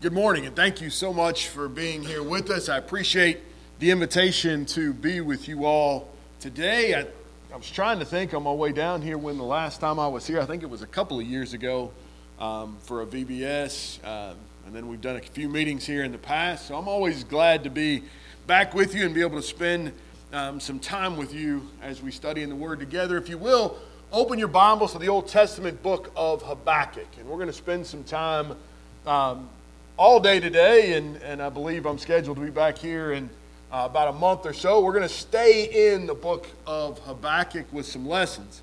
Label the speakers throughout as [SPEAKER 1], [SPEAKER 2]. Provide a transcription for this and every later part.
[SPEAKER 1] Good morning, and thank you so much for being here with us. I appreciate the invitation to be with you all today. I, I, was trying to think on my way down here when the last time I was here, I think it was a couple of years ago um, for a VBS, uh, and then we've done a few meetings here in the past. So I'm always glad to be back with you and be able to spend um, some time with you as we study in the Word together. If you will, open your Bibles to the Old Testament book of Habakkuk, and we're going to spend some time. Um, all day today, and, and I believe I'm scheduled to be back here in uh, about a month or so. We're going to stay in the book of Habakkuk with some lessons.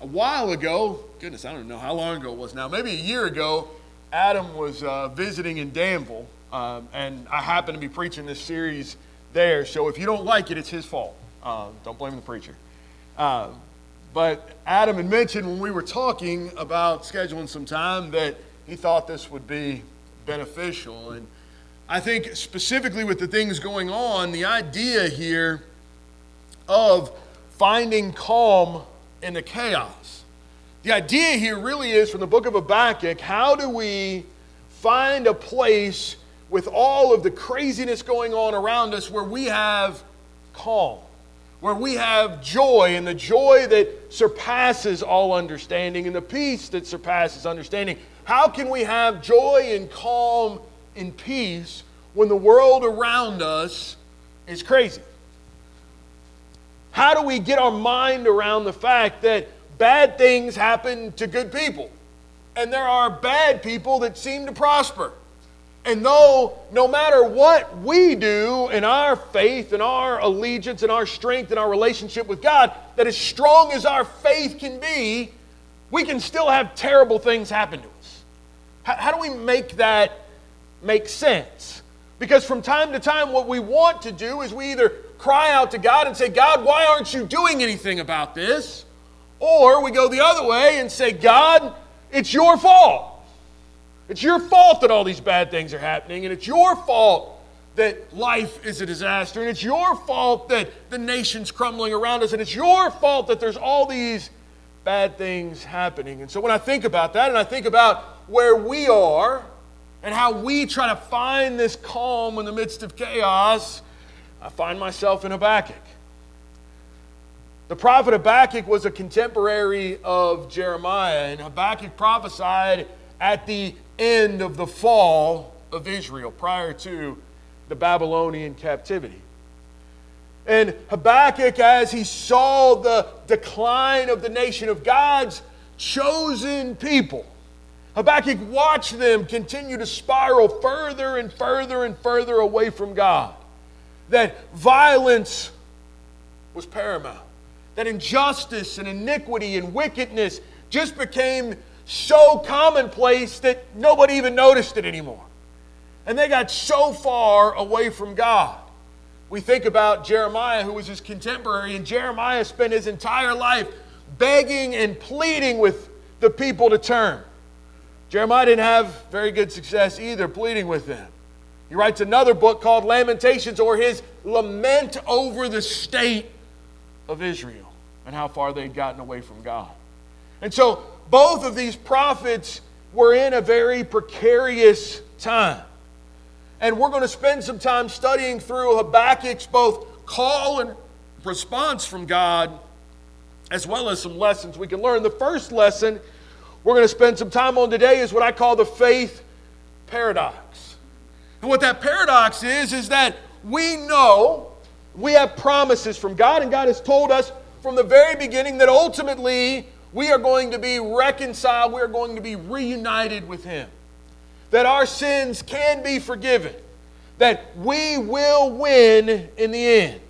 [SPEAKER 1] A while ago, goodness, I don't know how long ago it was now, maybe a year ago, Adam was uh, visiting in Danville, um, and I happened to be preaching this series there. So if you don't like it, it's his fault. Uh, don't blame the preacher. Uh, but Adam had mentioned when we were talking about scheduling some time that he thought this would be beneficial. And I think specifically with the things going on, the idea here of finding calm in the chaos. The idea here really is from the book of Habakkuk how do we find a place with all of the craziness going on around us where we have calm, where we have joy, and the joy that surpasses all understanding, and the peace that surpasses understanding. How can we have joy and calm and peace when the world around us is crazy? How do we get our mind around the fact that bad things happen to good people? And there are bad people that seem to prosper. And though no matter what we do in our faith and our allegiance and our strength and our relationship with God, that as strong as our faith can be, we can still have terrible things happen to us. How, how do we make that make sense? Because from time to time, what we want to do is we either cry out to God and say, God, why aren't you doing anything about this? Or we go the other way and say, God, it's your fault. It's your fault that all these bad things are happening, and it's your fault that life is a disaster, and it's your fault that the nation's crumbling around us, and it's your fault that there's all these bad things happening. And so when I think about that, and I think about where we are and how we try to find this calm in the midst of chaos, I find myself in Habakkuk. The prophet Habakkuk was a contemporary of Jeremiah, and Habakkuk prophesied at the end of the fall of Israel prior to the Babylonian captivity. And Habakkuk, as he saw the decline of the nation of God's chosen people, Habakkuk watched them continue to spiral further and further and further away from God. That violence was paramount. That injustice and iniquity and wickedness just became so commonplace that nobody even noticed it anymore. And they got so far away from God. We think about Jeremiah, who was his contemporary, and Jeremiah spent his entire life begging and pleading with the people to turn. Jeremiah didn't have very good success either pleading with them. He writes another book called Lamentations or his lament over the state of Israel and how far they'd gotten away from God. And so both of these prophets were in a very precarious time. And we're going to spend some time studying through Habakkuk's both call and response from God, as well as some lessons we can learn. The first lesson we're going to spend some time on today is what I call the faith paradox. And what that paradox is, is that we know we have promises from God, and God has told us from the very beginning that ultimately we are going to be reconciled, we are going to be reunited with Him, that our sins can be forgiven, that we will win in the end.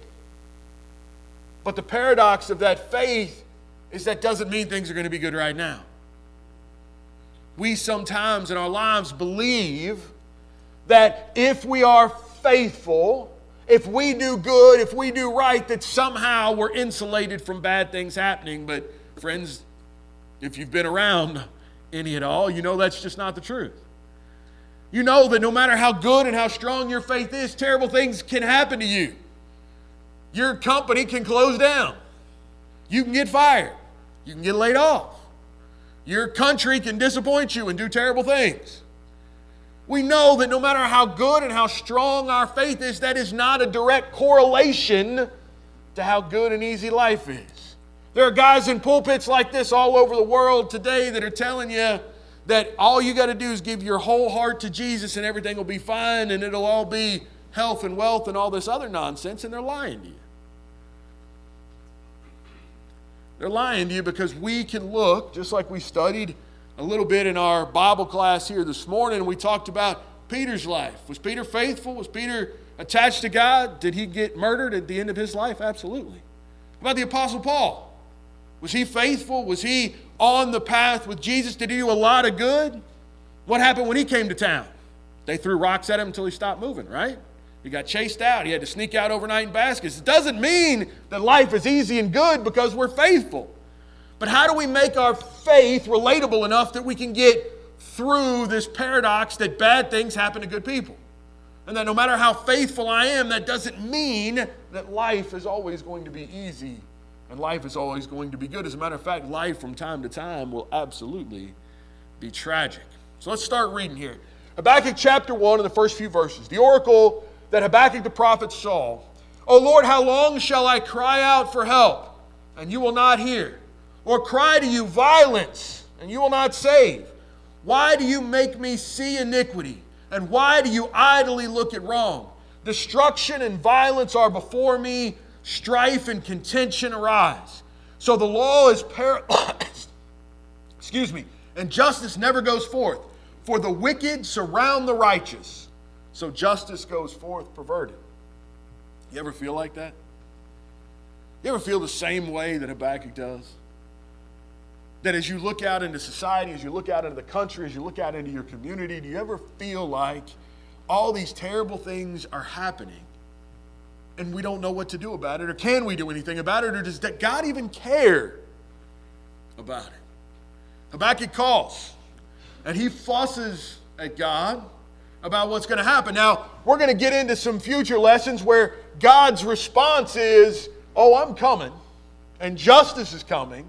[SPEAKER 1] But the paradox of that faith is that doesn't mean things are going to be good right now we sometimes in our lives believe that if we are faithful, if we do good, if we do right, that somehow we're insulated from bad things happening. But, friends, if you've been around any at all, you know that's just not the truth. You know that no matter how good and how strong your faith is, terrible things can happen to you. Your company can close down. You can get fired. You can get laid off. Your country can disappoint you and do terrible things. we know that no matter how good and how strong our faith is, that is not a direct correlation to how good and easy life is. There are guys in pulpits like this all over the world today that are telling you that all you got to do is give your whole heart to Jesus and everything will be fine and it'll all be health and wealth and all this other nonsense, and they're lying to you. They're lying to you because we can look, just like we studied a little bit in our Bible class here this morning, we talked about Peter's life. Was Peter faithful? Was Peter attached to God? Did he get murdered at the end of his life? Absolutely. About the Apostle Paul? Was he faithful? Was he on the path with Jesus? Did he do a lot of good? What happened when he came to town? They threw rocks at him until he stopped moving, right? He got chased out. He had to sneak out overnight in baskets. It doesn't mean that life is easy and good because we're faithful. But how do we make our faith relatable enough that we can get through this paradox that bad things happen to good people? And that no matter how faithful I am, that doesn't mean that life is always going to be easy and life is always going to be good. As a matter of fact, life from time to time will absolutely be tragic. So let's start reading here. Habakkuk chapter 1 in the first few verses. The oracle that Habakkuk the prophet saw. O Lord, how long shall I cry out for help, and you will not hear? Or cry to you violence, and you will not save? Why do you make me see iniquity? And why do you idly look at wrong? Destruction and violence are before me, strife and contention arise. So the law is paralyzed. Excuse me. And justice never goes forth. For the wicked surround the righteous so justice goes forth perverted. You ever feel like that? You ever feel the same way that Habakkuk does? That as you look out into society, as you look out into the country, as you look out into your community, do you ever feel like all these terrible things are happening and we don't know what to do about it? Or can we do anything about it? Or does God even care about it? Habakkuk calls and he fusses at God about what's going to happen. Now, we're going to get into some future lessons where God's response is, Oh, I'm coming, and justice is coming,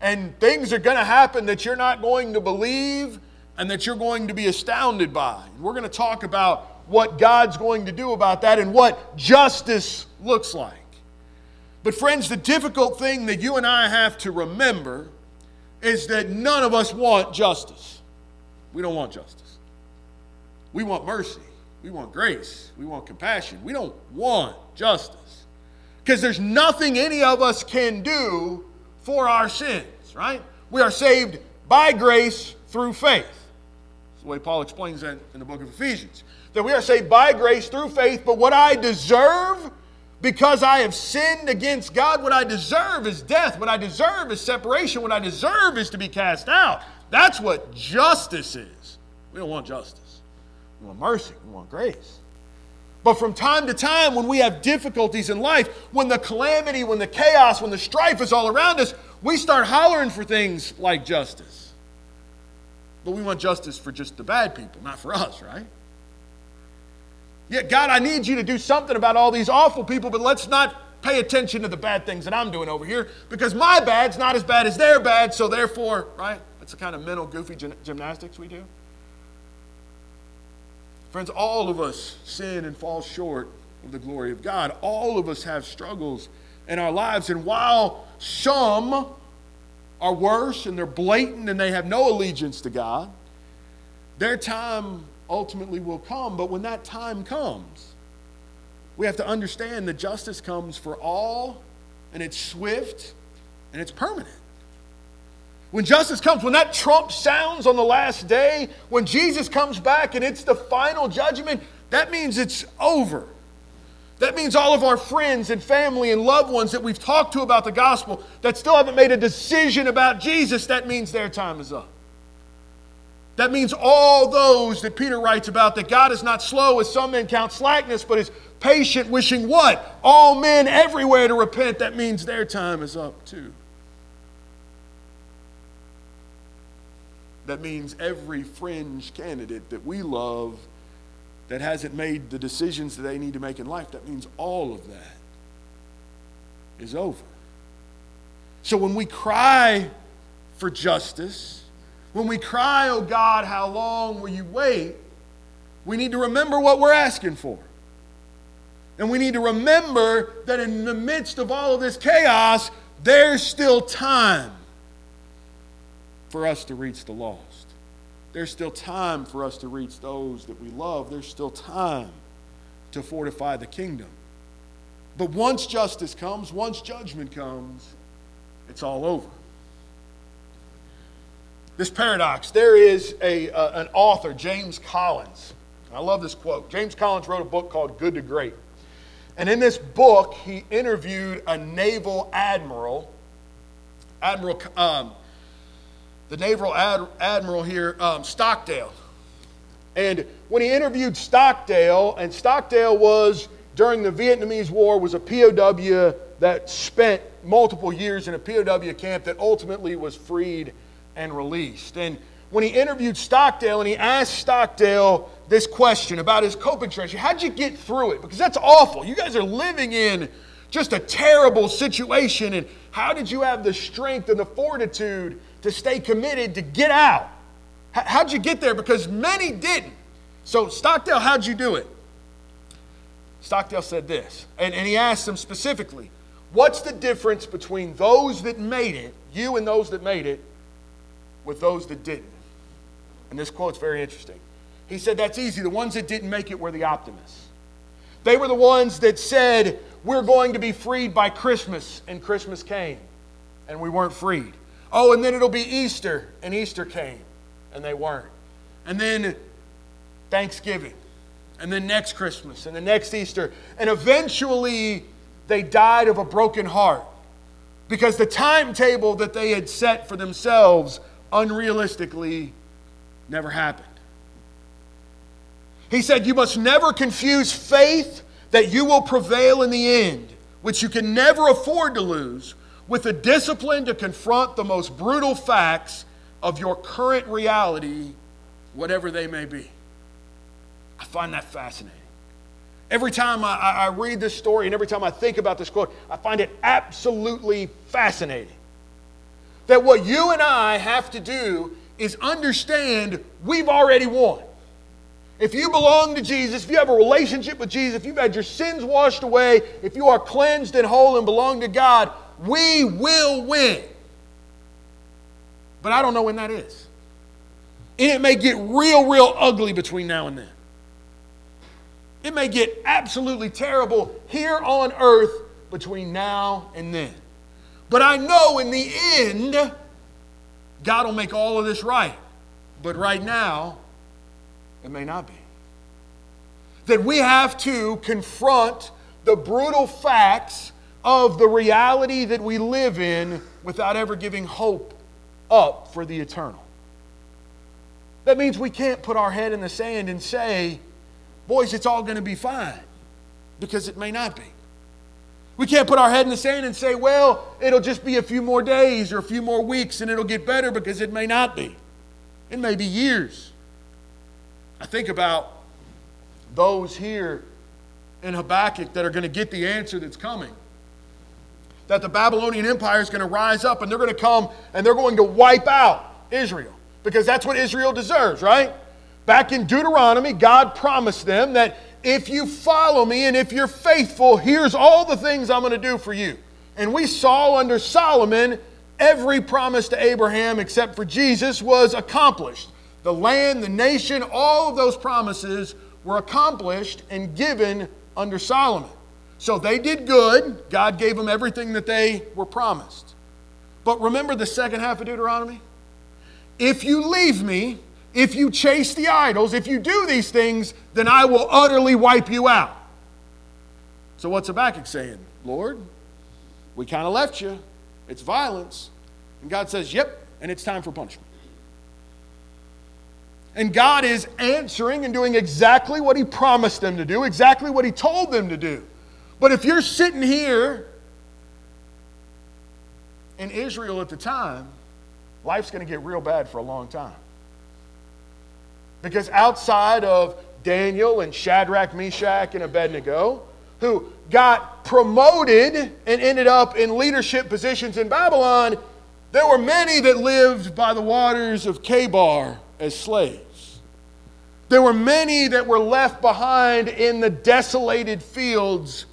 [SPEAKER 1] and things are going to happen that you're not going to believe and that you're going to be astounded by. We're going to talk about what God's going to do about that and what justice looks like. But, friends, the difficult thing that you and I have to remember is that none of us want justice. We don't want justice. We want mercy. We want grace. We want compassion. We don't want justice. Because there's nothing any of us can do for our sins, right? We are saved by grace through faith. That's the way Paul explains that in the book of Ephesians. That we are saved by grace through faith, but what I deserve because I have sinned against God, what I deserve is death. What I deserve is separation. What I deserve is to be cast out. That's what justice is. We don't want justice. We want mercy, we want grace. But from time to time, when we have difficulties in life, when the calamity, when the chaos, when the strife is all around us, we start hollering for things like justice. But we want justice for just the bad people, not for us, right? Yeah, God, I need you to do something about all these awful people, but let's not pay attention to the bad things that I'm doing over here because my bad's not as bad as their bad, so therefore, right? That's the kind of mental goofy gymnastics we do. Friends, all of us sin and fall short of the glory of God. All of us have struggles in our lives. And while some are worse and they're blatant and they have no allegiance to God, their time ultimately will come. But when that time comes, we have to understand that justice comes for all, and it's swift and it's permanent. When justice comes, when that trump sounds on the last day, when Jesus comes back and it's the final judgment, that means it's over. That means all of our friends and family and loved ones that we've talked to about the gospel that still haven't made a decision about Jesus, that means their time is up. That means all those that Peter writes about that God is not slow as some men count slackness, but is patient, wishing what? All men everywhere to repent. That means their time is up too. That means every fringe candidate that we love that hasn't made the decisions that they need to make in life, that means all of that is over. So when we cry for justice, when we cry, oh God, how long will you wait? we need to remember what we're asking for. And we need to remember that in the midst of all of this chaos, there's still time for us to reach the lost. There's still time for us to reach those that we love. There's still time to fortify the kingdom. But once justice comes, once judgment comes, it's all over. This paradox, there is a, uh, an author, James Collins. I love this quote. James Collins wrote a book called Good to Great. And in this book, he interviewed a naval admiral, Admiral, um, the naval ad, admiral here, um, Stockdale. And when he interviewed Stockdale, and Stockdale was during the Vietnamese War, was a POW that spent multiple years in a POW camp that ultimately was freed and released. And when he interviewed Stockdale and he asked Stockdale this question about his coping strategy. How'd you get through it? Because that's awful. You guys are living in just a terrible situation. And how did you have the strength and the fortitude to stay committed to get out? How'd you get there? Because many didn't. So, Stockdale, how'd you do it? Stockdale said this, and, and he asked them specifically, What's the difference between those that made it, you and those that made it, with those that didn't? And this quote's very interesting. He said, That's easy. The ones that didn't make it were the optimists. They were the ones that said, We're going to be freed by Christmas, and Christmas came, and we weren't freed. Oh, and then it'll be Easter, and Easter came, and they weren't. And then Thanksgiving, and then next Christmas, and the next Easter. And eventually, they died of a broken heart because the timetable that they had set for themselves unrealistically never happened. He said, You must never confuse faith that you will prevail in the end, which you can never afford to lose, with the discipline to confront the most brutal facts of your current reality, whatever they may be. I find that fascinating. Every time I, I, read this story and every time I think about this quote, I find it absolutely fascinating. That what you and I have to do is understand we've already won. If you belong to Jesus, if you have a relationship with Jesus, if you've had your sins washed away, if you are cleansed and whole and belong to God, we will win. But I don't know when that is. And it may get real, real ugly between now and then. It may get absolutely terrible here on earth between now and then. But I know in the end, God will make all of this right. But right now, it may not be. That we have to confront the brutal facts of the reality that we live in without ever giving hope up for the eternal. That means we can't put our head in the sand and say, boys, it's all going to be fine, because it may not be. We can't put our head in the sand and say, well, it'll just be a few more days or a few more weeks and it'll get better because it may not be. It may be years. I think about those here in Habakkuk that are going to get the answer that's coming. That the Babylonian Empire is going to rise up and they're going to come and they're going to wipe out Israel because that's what Israel deserves, right? Back in Deuteronomy, God promised them that if you follow me and if you're faithful, here's all the things I'm going to do for you. And we saw under Solomon, every promise to Abraham except for Jesus was accomplished the land, the nation, all of those promises were accomplished and given under Solomon. So they did good. God gave them everything that they were promised. But remember the second half of Deuteronomy? If you leave me, if you chase the idols, if you do these things, then I will utterly wipe you out. So what's Habakkuk saying? Lord, we kind of left you. It's violence. And God says, Yep, and it's time for punishment. And God is answering and doing exactly what He promised them to do, exactly what He told them to do. But if you're sitting here in Israel at the time, life's going to get real bad for a long time. Because outside of Daniel and Shadrach, Meshach, and Abednego, who got promoted and ended up in leadership positions in Babylon, there were many that lived by the waters of Chebar as slaves. There were many that were left behind in the desolated fields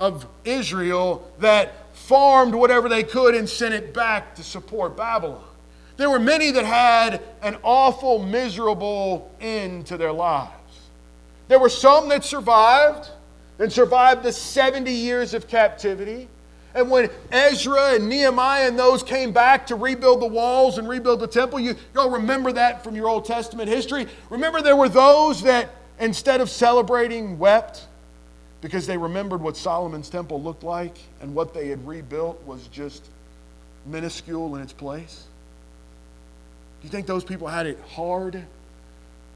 [SPEAKER 1] of Israel that farmed whatever they could and sent it back to support Babylon. There were many that had an awful, miserable end to their lives. There were some that survived and survived the 70 years of captivity. And when Ezra and Nehemiah and those came back to rebuild the walls and rebuild the temple, you, you'll remember that from your Old Testament history. Remember, there were those that instead of celebrating, wept because they remembered what Solomon's temple looked like and what they had rebuilt was just minuscule in its place. Do you think those people had it hard?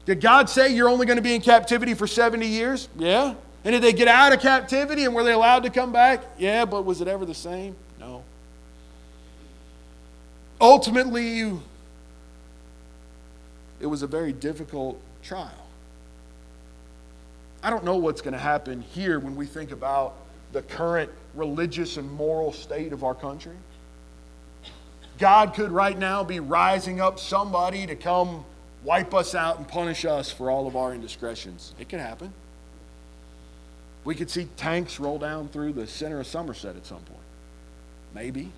[SPEAKER 1] Did God say you're only going to be in captivity for 70 years? Yeah. And did they get out of captivity and were they allowed to come back? Yeah, but was it ever the same? No. Ultimately, it was a very difficult trial. I don't know what's going to happen here when we think about the current religious and moral state of our country. God could right now be rising up somebody to come wipe us out and punish us for all of our indiscretions. It could happen. We could see tanks roll down through the center of Somerset at some point. Maybe.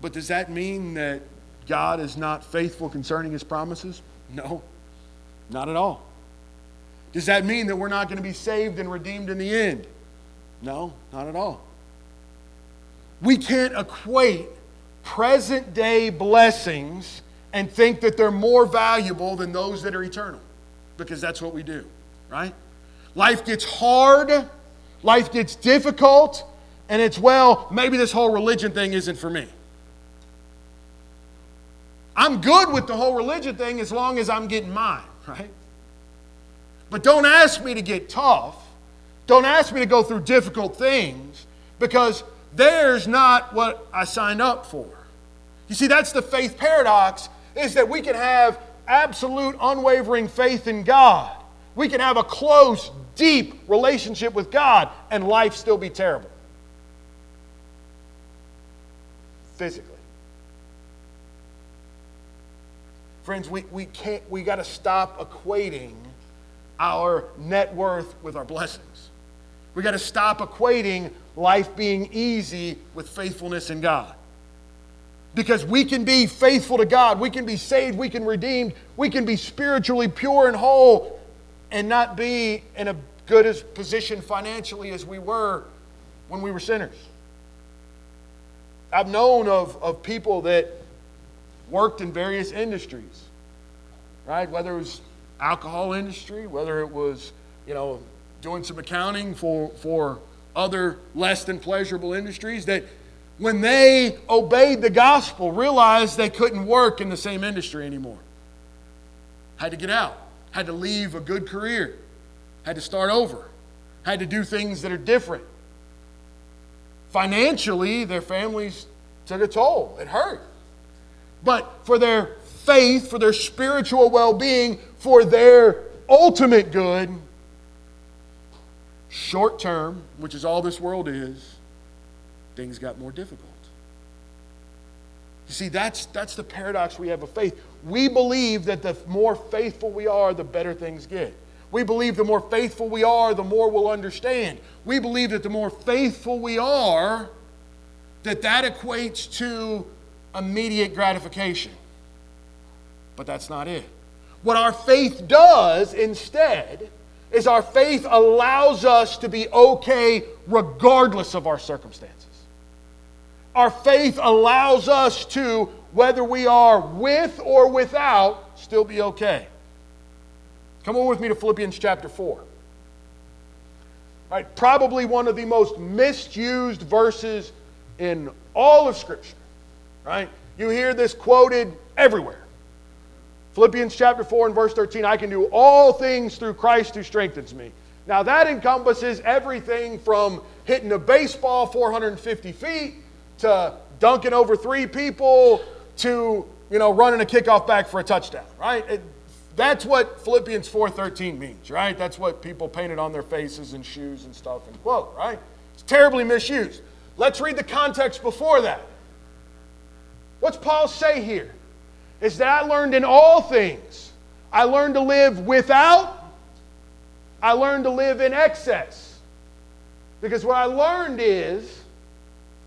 [SPEAKER 1] But does that mean that God is not faithful concerning his promises? No, not at all. Does that mean that we're not going to be saved and redeemed in the end? No, not at all. We can't equate present day blessings and think that they're more valuable than those that are eternal because that's what we do, right? Life gets hard, life gets difficult, and it's, well, maybe this whole religion thing isn't for me. I'm good with the whole religion thing as long as I'm getting mine, right? But don't ask me to get tough. Don't ask me to go through difficult things because there's not what I signed up for. You see, that's the faith paradox is that we can have absolute unwavering faith in God. We can have a close, deep relationship with God and life still be terrible. Physically. Friends, we, we can't we got to stop equating our net worth with our blessings. We got to stop equating life being easy with faithfulness in God. Because we can be faithful to God, we can be saved, we can redeemed, we can be spiritually pure and whole and not be in a good as position financially as we were when we were sinners. I've known of, of people that worked in various industries, right? Whether it was alcohol industry, whether it was, you know, doing some accounting for, for other less than pleasurable industries, that when they obeyed the gospel, realized they couldn't work in the same industry anymore. Had to get out, had to leave a good career, had to start over, had to do things that are different. Financially, their families took a toll. It hurt. But for their faith, for their spiritual well being, for their ultimate good, short term, which is all this world is, things got more difficult. You see, that's, that's the paradox we have of faith. We believe that the more faithful we are, the better things get. We believe the more faithful we are, the more we'll understand. We believe that the more faithful we are, that that equates to immediate gratification. But that's not it. What our faith does instead is our faith allows us to be okay regardless of our circumstances. Our faith allows us to, whether we are with or without, still be okay. Come on with me to Philippians chapter 4. Right, probably one of the most misused verses in all of Scripture. Right? You hear this quoted everywhere. Philippians chapter 4 and verse 13 I can do all things through Christ who strengthens me. Now, that encompasses everything from hitting a baseball 450 feet to dunking over three people to, you know, running a kickoff back for a touchdown, right? It, that's what Philippians 4:13 means, right? That's what people painted on their faces and shoes and stuff and quote, right? It's terribly misused. Let's read the context before that. What's Paul say here? is that I learned in all things. I learned to live without, I learned to live in excess. Because what I learned is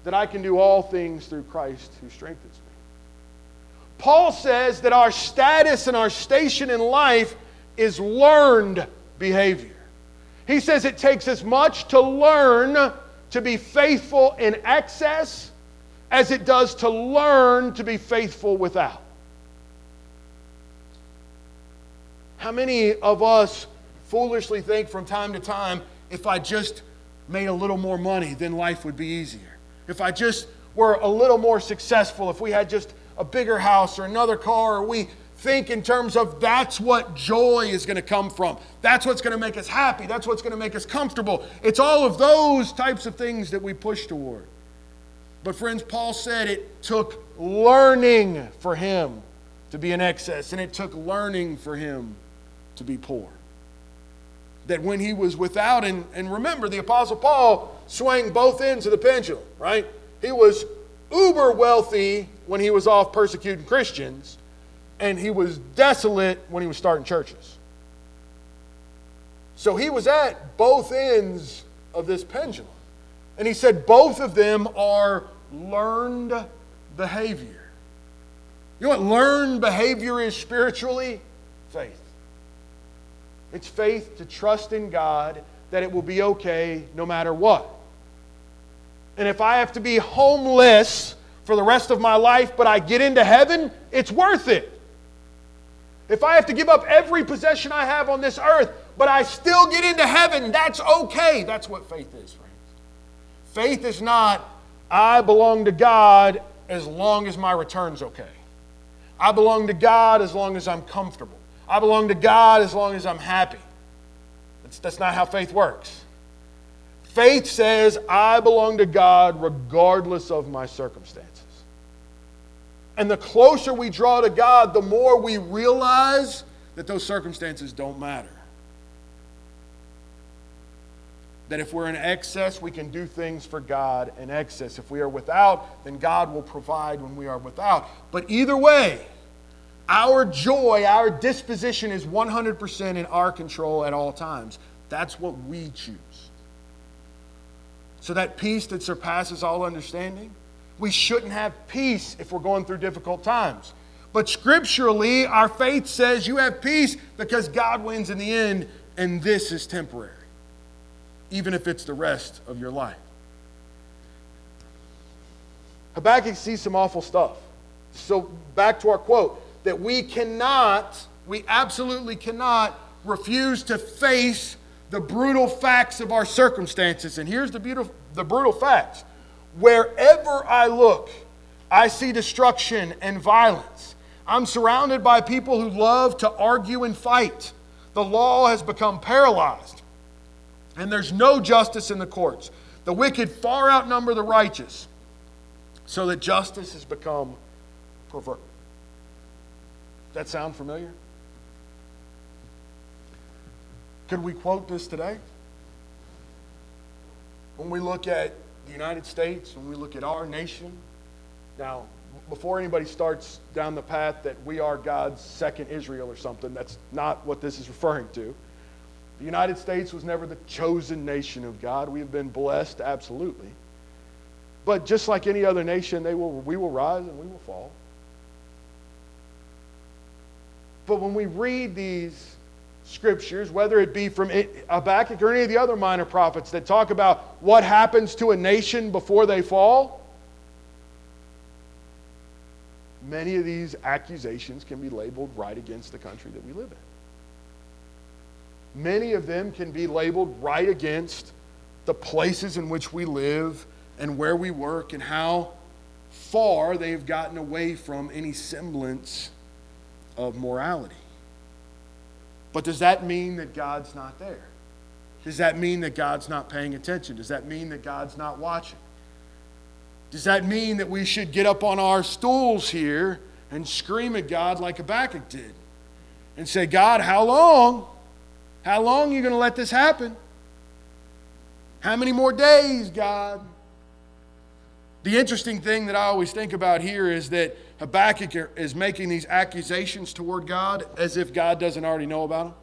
[SPEAKER 1] that I can do all things through Christ who strengthens me. Paul says that our status and our station in life is learned behavior. He says it takes as much to learn to be faithful in excess as it does to learn to be faithful without. How many of us foolishly think from time to time, if I just made a little more money, then life would be easier? If I just were a little more successful, if we had just a bigger house or another car, or we think in terms of that's what joy is going to come from. That's what's going to make us happy. That's what's going to make us comfortable. It's all of those types of things that we push toward. But, friends, Paul said it took learning for him to be in excess, and it took learning for him to be poor. That when he was without, and, and remember, the Apostle Paul swung both ends of the pendulum, right? He was uber wealthy when he was off persecuting Christians, and he was desolate when he was starting churches. So he was at both ends of this pendulum. And he said both of them are learned behavior. You know what learned behavior is spiritually? Faith. It's faith to trust in God that it will be okay no matter what. And if I have to be homeless for the rest of my life, but I get into heaven, it's worth it. If I have to give up every possession I have on this earth, but I still get into heaven, that's okay. That's what faith is, friends. Faith is not, I belong to God as long as my return's okay. I belong to God as long as I'm comfortable. I belong to God as long as I'm happy. That's, that's not how faith works. Faith says, I belong to God regardless of my circumstances. And the closer we draw to God, the more we realize that those circumstances don't matter. That if we're in excess, we can do things for God in excess. If we are without, then God will provide when we are without. But either way, our joy, our disposition is 100% in our control at all times. That's what we choose. So that peace that surpasses all understanding, we shouldn't have peace if we're going through difficult times. But scripturally, our faith says you have peace because God wins in the end, and this is temporary, even if it's the rest of your life. Habakkuk sees some awful stuff. So, back to our quote that we cannot, we absolutely cannot refuse to face the brutal facts of our circumstances. And here's the, beautiful, the brutal facts Wherever I look, I see destruction and violence. I'm surrounded by people who love to argue and fight. The law has become paralyzed, and there's no justice in the courts. The wicked far outnumber the righteous, so that justice has become perverted. That sound familiar? Could we quote this today? When we look at the United States, when we look at our nation, now, before anybody starts down the path that we are God's second Israel or something, that's not what this is referring to. The United States was never the chosen nation of God. We have been blessed, absolutely. But just like any other nation, they will, we will rise and we will fall. But when we read these scriptures, whether it be from Habakkuk or any of the other minor prophets that talk about what happens to a nation before they fall, many of these accusations can be labeled right against the country that we live in. Many of them can be labeled right against the places in which we live and where we work and how far they've gotten away from any semblance of morality. But does that mean that God's not there? Does that mean that God's not paying attention? Does that mean that God's not watching? Does that mean that we should get up on our stools here and scream at God like Habakkuk did and say, God, how long? How long are you going to let this happen? How many more days, God? The interesting thing that I always think about here is that Habakkuk is making these accusations toward God as if God doesn't already know about them?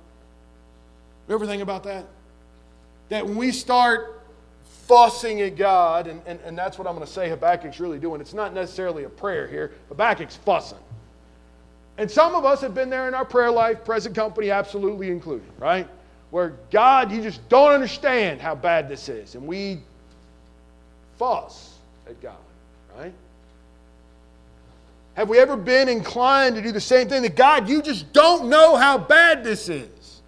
[SPEAKER 1] You ever think about that? That when we start fussing at God, and, and, and that's what I'm going to say Habakkuk's really doing. It's not necessarily a prayer here. Habakkuk's fussing. And some of us have been there in our prayer life, present company absolutely included, right? Where God, you just don't understand how bad this is. And we fuss at God, right? Have we ever been inclined to do the same thing? That God, you just don't know how bad this is.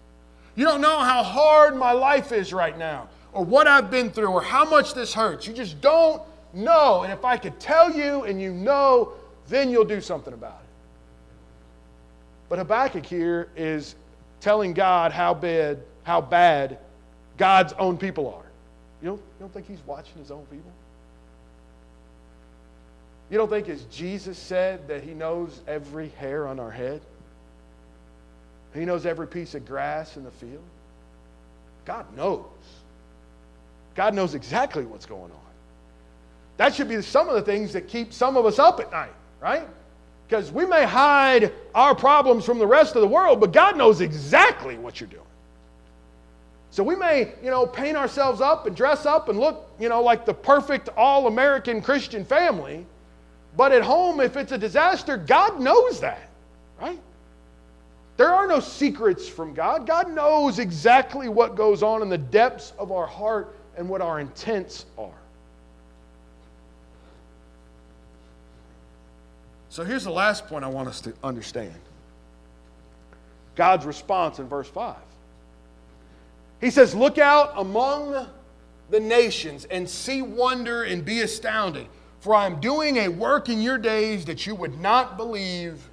[SPEAKER 1] You don't know how hard my life is right now, or what I've been through, or how much this hurts. You just don't know. And if I could tell you and you know, then you'll do something about it. But Habakkuk here is telling God how bad, how bad God's own people are. You don't, you don't think he's watching his own people? You don't think, as Jesus said, that He knows every hair on our head? He knows every piece of grass in the field? God knows. God knows exactly what's going on. That should be some of the things that keep some of us up at night, right? Because we may hide our problems from the rest of the world, but God knows exactly what you're doing. So we may, you know, paint ourselves up and dress up and look, you know, like the perfect all American Christian family. But at home, if it's a disaster, God knows that, right? There are no secrets from God. God knows exactly what goes on in the depths of our heart and what our intents are. So here's the last point I want us to understand God's response in verse 5. He says, Look out among the nations and see wonder and be astounded. For I am doing a work in your days that you would not believe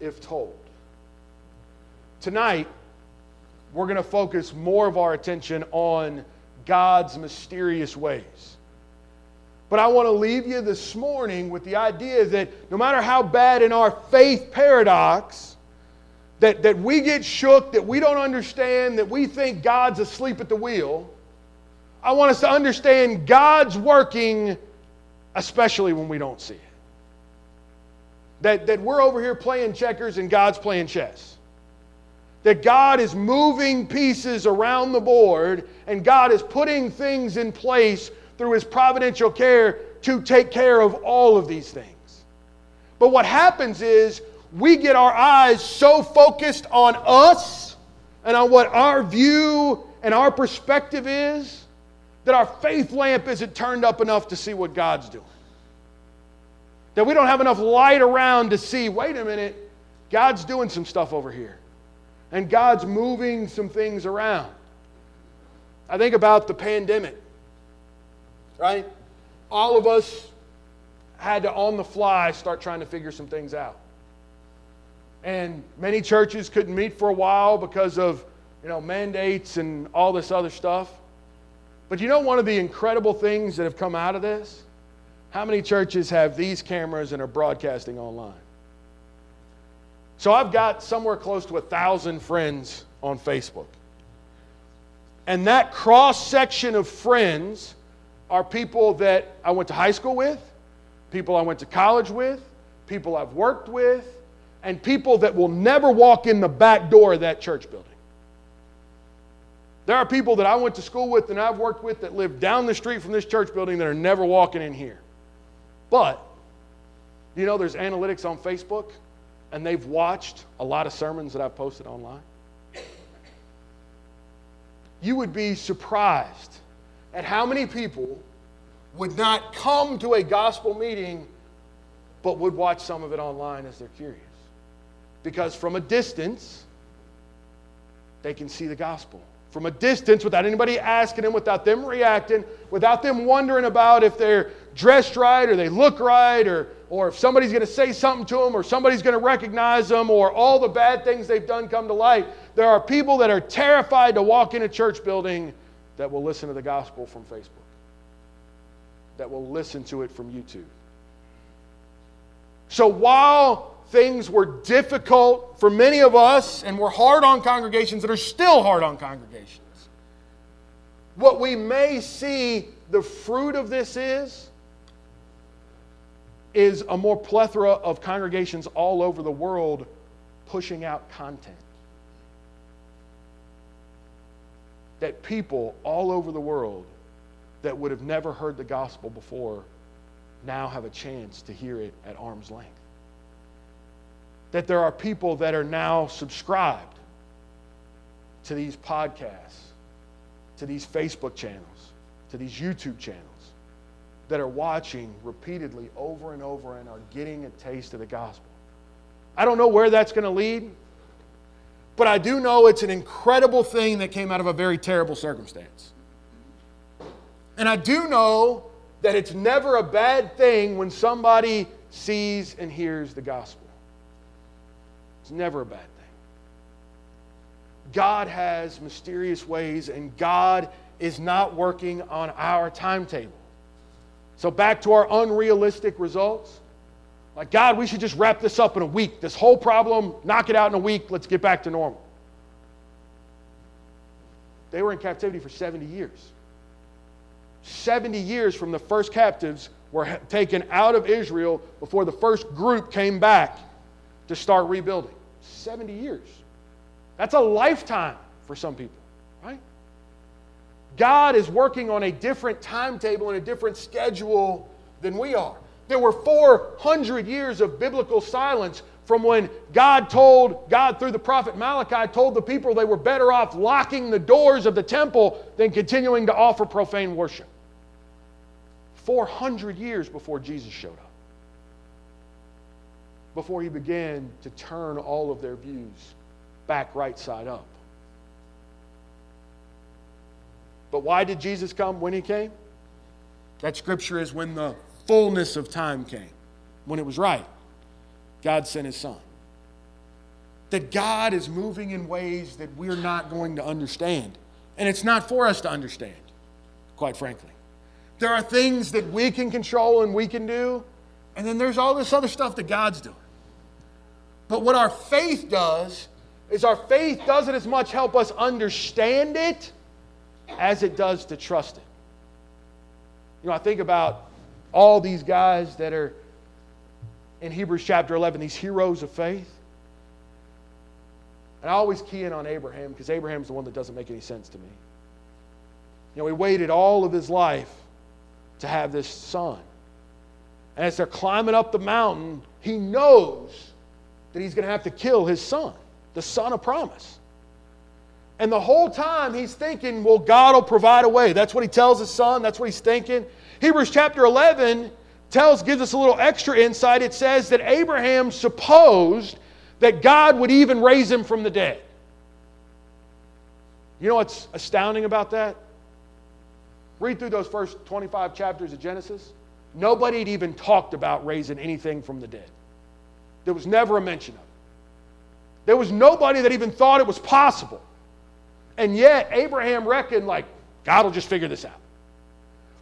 [SPEAKER 1] if told. Tonight, we're going to focus more of our attention on God's mysterious ways. But I want to leave you this morning with the idea that no matter how bad in our faith paradox, that, that we get shook, that we don't understand, that we think God's asleep at the wheel, I want us to understand God's working especially when we don't see it. That, that we're over here playing checkers and God's playing chess. That God is moving pieces around the board and God is putting things in place through His providential care to take care of all of these things. But what happens is we get our eyes so focused on us and on what our view and our perspective is that our faith lamp isn't turned up enough to see what God's doing. That we don't have enough light around to see, wait a minute, God's doing some stuff over here. And God's moving some things around. I think about the pandemic, right? All of us had to, on the fly, start trying to figure some things out. And many churches couldn't meet for a while because of, you know, mandates and all this other stuff. But you know one of the incredible things that have come out of this? How many churches have these cameras and are broadcasting online? So I've got somewhere close to a thousand friends on Facebook. And that cross section of friends are people that I went to high school with, people I went to college with, people I've worked with, and people that will never walk in the back door of that church building. There are people that I went to school with and I've worked with that live down the street from this church building that are never walking in here. But, you know, there's analytics on Facebook and they've watched a lot of sermons that I've posted online. You would be surprised at how many people would not come to a gospel meeting but would watch some of it online as they're curious. Because from a distance, they can see the gospel from a distance without anybody asking them, without them reacting, without them wondering about if they're dressed right or they look right or, or if somebody's going to say something to them or somebody's going to recognize them or all the bad things they've done come to light. There are people that are terrified to walk in a church building that will listen to the gospel from Facebook, that will listen to it from YouTube. So while things were difficult for many of us and were hard on congregations that are still hard on congregations. What we may see the fruit of this is is a more plethora of congregations all over the world pushing out content. That people all over the world that would have never heard the gospel before now have a chance to hear it at arm's length. That there are people that are now subscribed to these podcasts, to these Facebook channels, to these YouTube channels that are watching repeatedly over and over and are getting a taste of the gospel. I don't know where that's going to lead, but I do know it's an incredible thing that came out of a very terrible circumstance. And I do know that it's never a bad thing when somebody sees and hears the gospel. It's never a bad thing. God has mysterious ways, and God is not working on our timetable. So, back to our unrealistic results. Like, God, we should just wrap this up in a week. This whole problem, knock it out in a week. Let's get back to normal. They were in captivity for 70 years. 70 years from the first captives were taken out of Israel before the first group came back to start rebuilding. 70 years. That's a lifetime for some people, right? God is working on a different timetable and a different schedule than we are. There were 400 years of biblical silence from when God told, God through the prophet Malachi told the people they were better off locking the doors of the temple than continuing to offer profane worship. 400 years before Jesus showed up. Before he began to turn all of their views back right side up. But why did Jesus come when he came? That scripture is when the fullness of time came, when it was right. God sent his son. That God is moving in ways that we're not going to understand. And it's not for us to understand, quite frankly. There are things that we can control and we can do, and then there's all this other stuff that God's doing. But what our faith does is our faith doesn't as much help us understand it as it does to trust it. You know, I think about all these guys that are in Hebrews chapter 11, these heroes of faith. And I always key in on Abraham because Abraham's the one that doesn't make any sense to me. You know, he waited all of his life to have this son. And as they're climbing up the mountain, he knows that he's going to have to kill his son, the son of promise. And the whole time he's thinking, well, God will provide a way. That's what he tells his son. That's what he's thinking. Hebrews chapter 11 tells, gives us a little extra insight. It says that Abraham supposed that God would even raise him from the dead. You know what's astounding about that? Read through those first 25 chapters of Genesis. Nobody had even talked about raising anything from the dead. There was never a mention of it. There was nobody that even thought it was possible. And yet, Abraham reckoned, like, God will just figure this out.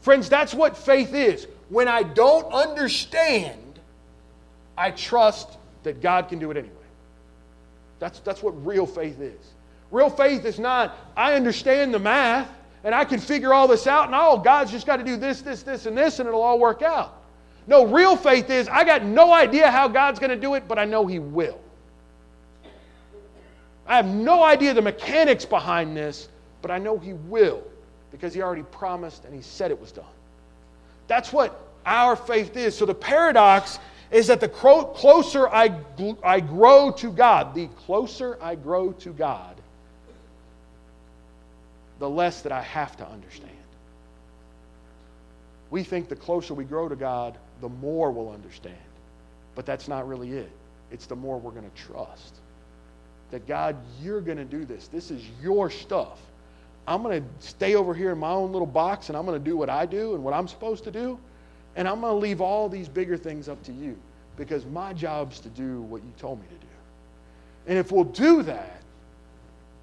[SPEAKER 1] Friends, that's what faith is. When I don't understand, I trust that God can do it anyway. That's, that's what real faith is. Real faith is not, I understand the math and I can figure all this out, and oh, God's just got to do this, this, this, and this, and it'll all work out. No, real faith is, I got no idea how God's going to do it, but I know He will. I have no idea the mechanics behind this, but I know He will because He already promised and He said it was done. That's what our faith is. So the paradox is that the closer I, I grow to God, the closer I grow to God, the less that I have to understand. We think the closer we grow to God, the more we'll understand. But that's not really it. It's the more we're going to trust that God, you're going to do this. This is your stuff. I'm going to stay over here in my own little box and I'm going to do what I do and what I'm supposed to do. And I'm going to leave all these bigger things up to you because my job's to do what you told me to do. And if we'll do that,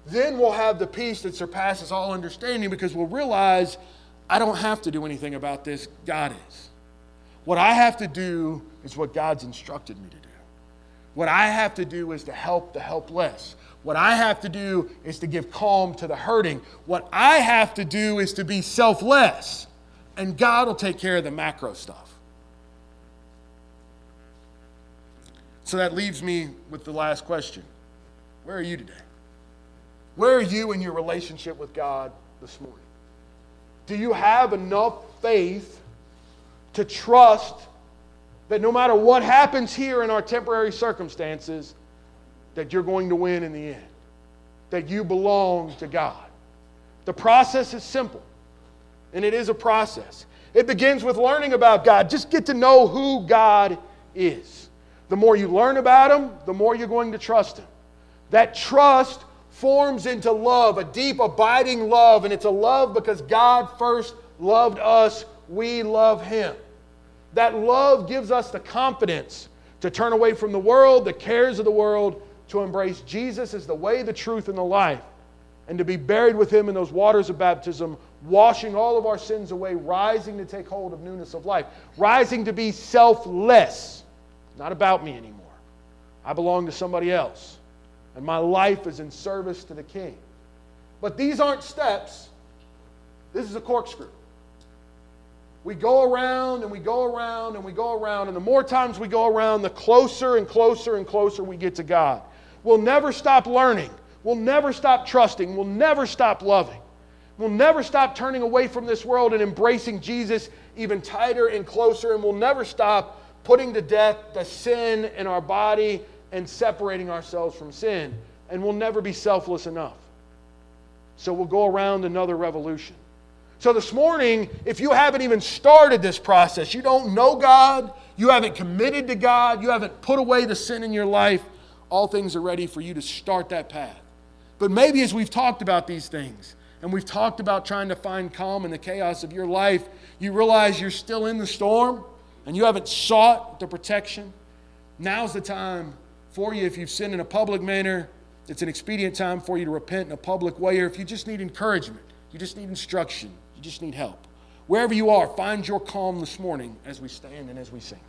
[SPEAKER 1] then we'll have the peace that surpasses all understanding because we'll realize I don't have to do anything about this. God is. What I have to do is what God's instructed me to do. What I have to do is to help the helpless. What I have to do is to give calm to the hurting. What I have to do is to be selfless. And God will take care of the macro stuff. So that leaves me with the last question Where are you today? Where are you in your relationship with God this morning? Do you have enough faith to trust that no matter what happens here in our temporary circumstances, that you're going to win in the end? That you belong to God? The process is simple, and it is a process. It begins with learning about God. Just get to know who God is. The more you learn about Him, the more you're going to trust Him. That trust forms into love, a deep, abiding love, and it's a love because God first loved us, we love Him. That love gives us the confidence to turn away from the world, the cares of the world, to embrace Jesus as the way, the truth, and the life and to be buried with him in those waters of baptism, washing all of our sins away, rising to take hold of newness of life, rising to be selfless, not about me anymore. I belong to somebody else, and my life is in service to the King. But these aren't steps, this is a corkscrew. We go around and we go around and we go around, and the more times we go around, the closer and closer and closer we get to God. We'll never stop learning. We'll never stop trusting. We'll never stop loving. We'll never stop turning away from this world and embracing Jesus even tighter and closer. And we'll never stop putting to death the sin in our body and separating ourselves from sin. And we'll never be selfless enough. So we'll go around another revolution. So this morning, if you haven't even started this process, you don't know God, you haven't committed to God, you haven't put away the sin in your life, all things are ready for you to start that path. But maybe as we've talked about these things, and we've talked about trying to find calm in the chaos of your life, you realize you're still in the storm and you haven't sought the protection. Now's the time for you, if you've sinned in a public manner, it's an expedient time for you to repent in a public way, or if you just need encouragement, you just need instruction, you just need help. Wherever you are, find your calm this morning as we stand and as we sing.